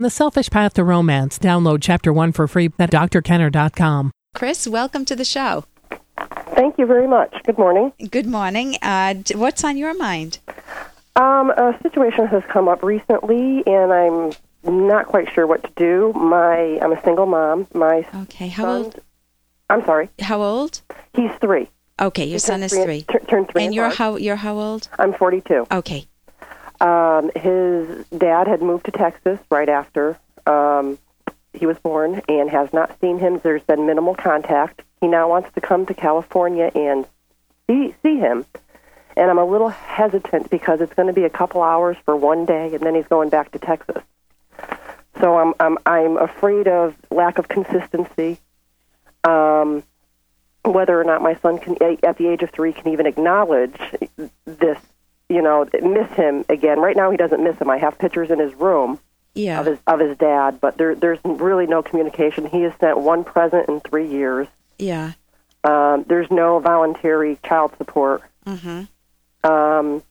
The Selfish Path to Romance. Download Chapter 1 for free at drkenner.com. Chris, welcome to the show. Thank you very much. Good morning. Good morning. Uh, what's on your mind? Um, a situation has come up recently, and I'm not quite sure what to do. My I'm a single mom. My Okay, how son, old? I'm sorry. How old? He's three. Okay, your He son is three. Tur- turned three. And in you're March. how you're how old? I'm 42. Okay. Um, his dad had moved to Texas right after um, he was born, and has not seen him. There's been minimal contact. He now wants to come to California and see see him. And I'm a little hesitant because it's going to be a couple hours for one day, and then he's going back to Texas. So I'm I'm I'm afraid of lack of consistency. Um, whether or not my son can, at the age of three, can even acknowledge this, you know, miss him again. Right now, he doesn't miss him. I have pictures in his room Yeah. of his of his dad, but there there's really no communication. He has sent one present in three years. Yeah. Um, there's no voluntary child support. Mhm. Um,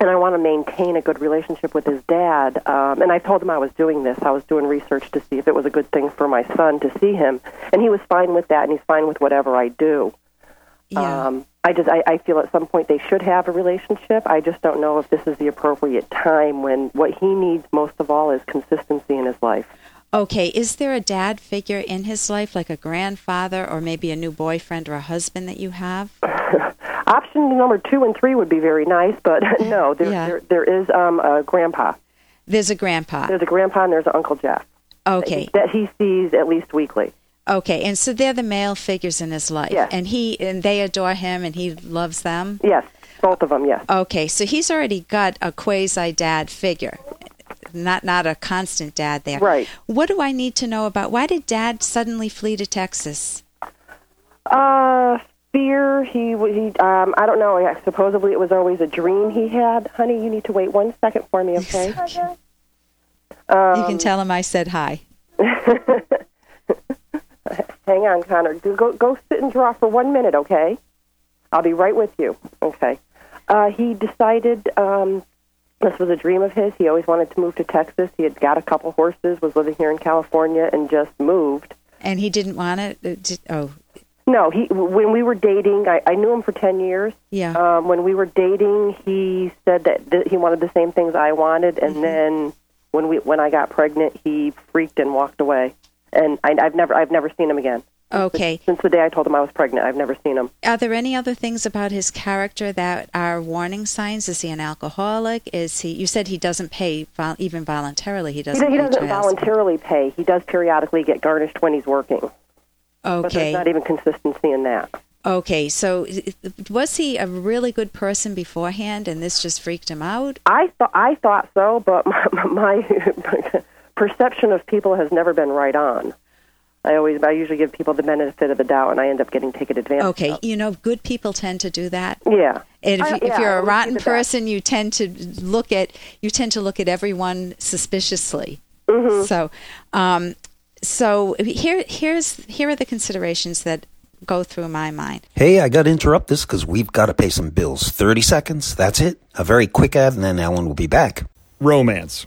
and I want to maintain a good relationship with his dad. Um, and I told him I was doing this. I was doing research to see if it was a good thing for my son to see him, and he was fine with that, and he's fine with whatever I do. Yeah. Um, I just I, I feel at some point they should have a relationship. I just don't know if this is the appropriate time when what he needs most of all is consistency in his life. okay, is there a dad figure in his life like a grandfather or maybe a new boyfriend or a husband that you have? Option number two and three would be very nice, but no, there, Yeah. there there is um, a grandpa. There's a grandpa. There's a grandpa and there's an Uncle Jeff Okay. that he sees at least weekly. Okay, and so they're the male figures in his life. Yes. And he and they adore him and he loves them. Yes, both of them. Yes. Okay, so he's already got a quasi dad figure. Not not a constant dad there. Right. What do I need to know about why did dad suddenly flee to Texas? Uh, fear. He he. Um, I don't know. Supposedly it was always a dream he had. Honey, you need to wait one second for me, okay? Um, you can tell him I said hi. Hang on, Connor. Go, go go sit and draw for one minute, okay? I'll be right with you. Okay. Uh, he decided um, this was a dream of his. He always wanted to move to Texas. He had got a couple horses, was living here in California, and just moved. And he didn't want it. uh, did- Oh, No, he when we were dating, I, I knew him for ten years. yeah. Um, when we were dating, he said that th- he wanted the same things I wanted, and then when we when I got pregnant, he freaked and walked away. And I, I've never I've never seen him again. Okay. Since the day I told him I was pregnant, I've never seen him. Are there any other things about his character that are warning signs? Is he an alcoholic? Is he? You said he doesn't pay vol- even voluntarily. He He, doesn't. do- he pay doesn't voluntarily pay. He does periodically get garnished when he's working, support. but there's Okay. not even consistency in that. Okay. So was he a really good person beforehand, and this just freaked him out? I thought I thought so, but my, my perception of people has never been right on. I always I usually give people the benefit of the doubt, and I end up getting taken advantage. Okay. of. You know, good people tend to do that. Yeah. And if, I- if yeah, you're I a would rotten see the best. person, you tend to look at you tend to look at everyone suspiciously. Mm-hmm. So, um, so here here's here are the considerations that go through my mind. Hey, I got to interrupt this because we've got to pay some bills. 30 seconds, that's it. A very quick ad, and then Ellen will be back. Romance.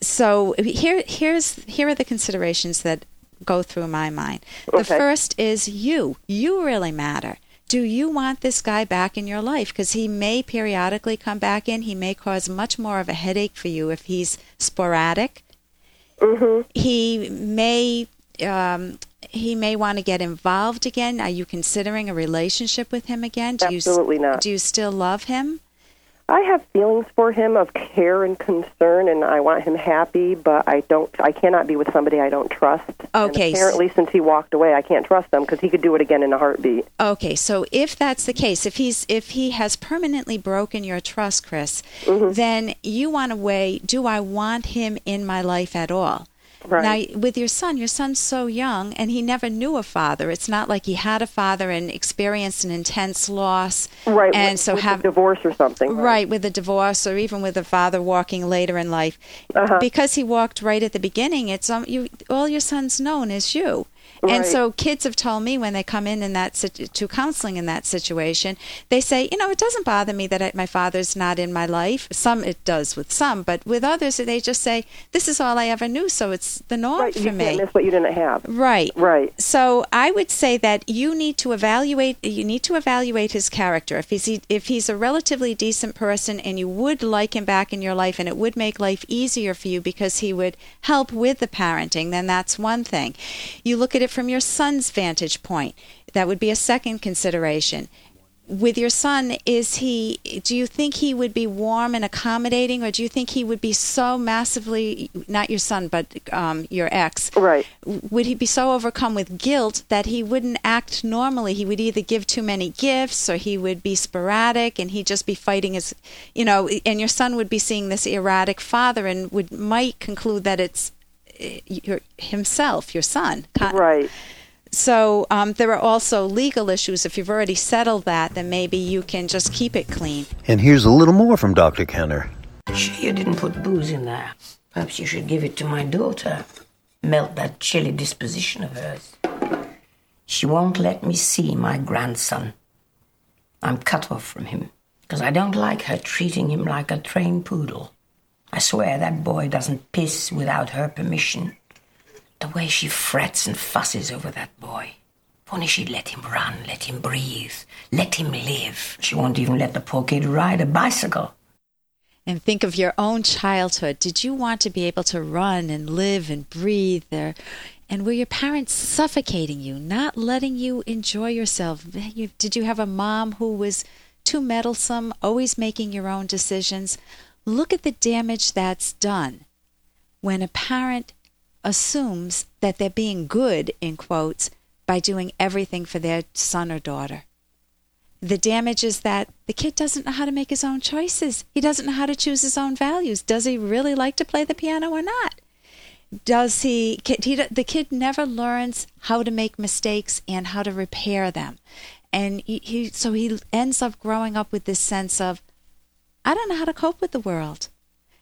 So here here's here are the considerations that go through my mind. The Okay. first is you. You really matter. Do you want this guy back in your life? Because he may periodically come back in. He may cause much more of a headache for you if he's sporadic. He may um, he may want to get involved again. Are you considering a relationship with him again? Do Absolutely you, not. Do you still love him? I have feelings for him of care and concern, and I want him happy. But I don't. I cannot be with somebody I don't trust. And Okay, s- apparently, since he walked away, I can't trust him because he could do it again in a heartbeat. Okay, so if that's the case, if he's if he has permanently broken your trust, Chris, Mm-hmm. then you want to weigh: Do I want him in my life at all? Right. Now, with your son, your son's so young and he never knew a father. It's not like he had a father and experienced an intense loss. Right. And with, so with have a divorce or something. Right. with a divorce or even with a father walking later in life. Uh-huh. Because he walked right at the beginning, it's um, you all your son's known is you. And so kids have told me when they come in in that to counseling in that situation, they say, you know, it doesn't bother me that I, my father's not in my life. Some it does with some, but with others they just say, this is all I ever knew, so it's the norm Right. for You me. can't miss what you didn't have. Right. Right. So I would say that you need to evaluate you need to evaluate his character. If he's if he's a relatively decent person and you would like him back in your life and it would make life easier for you because he would help with the parenting, then that's one thing. You look at it from your son's vantage point. That would be a second consideration with your son is he do you think he would be warm and accommodating or do you think he would be so massively not your son but um, your ex Right. would he be so overcome with guilt that he wouldn't act normally he would either give too many gifts or he would be sporadic and he'd just be fighting his you know and your son would be seeing this erratic father and would might conclude that it's your, himself your son Right. so um, there are also legal issues. If you've already settled that, then maybe you can just keep it clean. And here's a little more from Dr. Kenner. Sure you didn't put booze in there. Perhaps you should give it to my daughter. Melt that chilly disposition of hers. She won't let me see my grandson. I'm cut off from him because I don't like her treating him like a trained poodle. I swear that boy doesn't piss without her permission. The way she frets and fusses over that boy. If only she'd let him run, let him breathe, let him live. She won't even let the poor kid ride a bicycle. And think of your own childhood. Did you want to be able to run and live and breathe there? And were your parents suffocating you, not letting you enjoy yourself? Did you have a mom who was too meddlesome, always making your own decisions? Look at the damage that's done when a parent assumes that they're being good, in quotes, by doing everything for their son or daughter. The damage is that the kid doesn't know how to make his own choices. He doesn't know how to choose his own values. Does he really like to play the piano or not? Does he, he the kid never learns how to make mistakes and how to repair them. And he, he so he ends up growing up with this sense of I don't know how to cope with the world.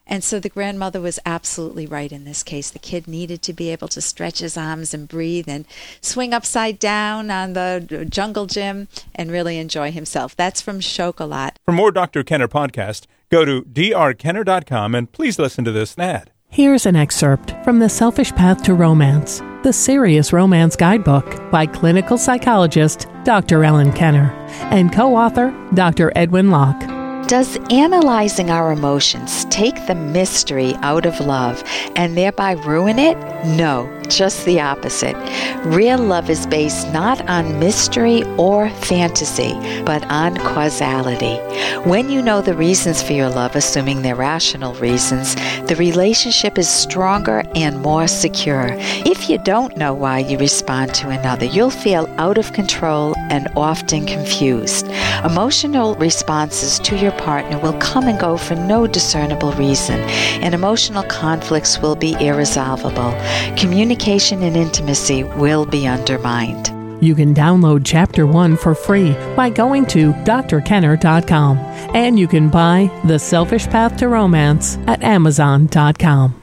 And so the grandmother was absolutely right in this case. The kid needed to be able to stretch his arms and breathe and swing upside down on the jungle gym and really enjoy himself. That's from Chocolat. For more Dr. Kenner podcast, go to drkenner.com and please listen to this ad. Here's an excerpt from The Selfish Path to Romance, the Serious Romance Guidebook by clinical psychologist Dr. Ellen Kenner and co author Dr. Edwin Locke. Does analyzing our emotions take the mystery out of love and thereby ruin it? No, just the opposite. Real love is based not on mystery or fantasy, but on causality. When you know the reasons for your love, assuming they're rational reasons, the relationship is stronger and more secure. If you don't know why you respond to another, you'll feel out of control and often confused. Emotional responses to your partner will come and go for no discernible reason, and emotional conflicts will be irresolvable. Communication and intimacy will be undermined. You can download Chapter 1 for free by going to drkenner.com. And you can buy The Selfish Path to Romance at amazon.com.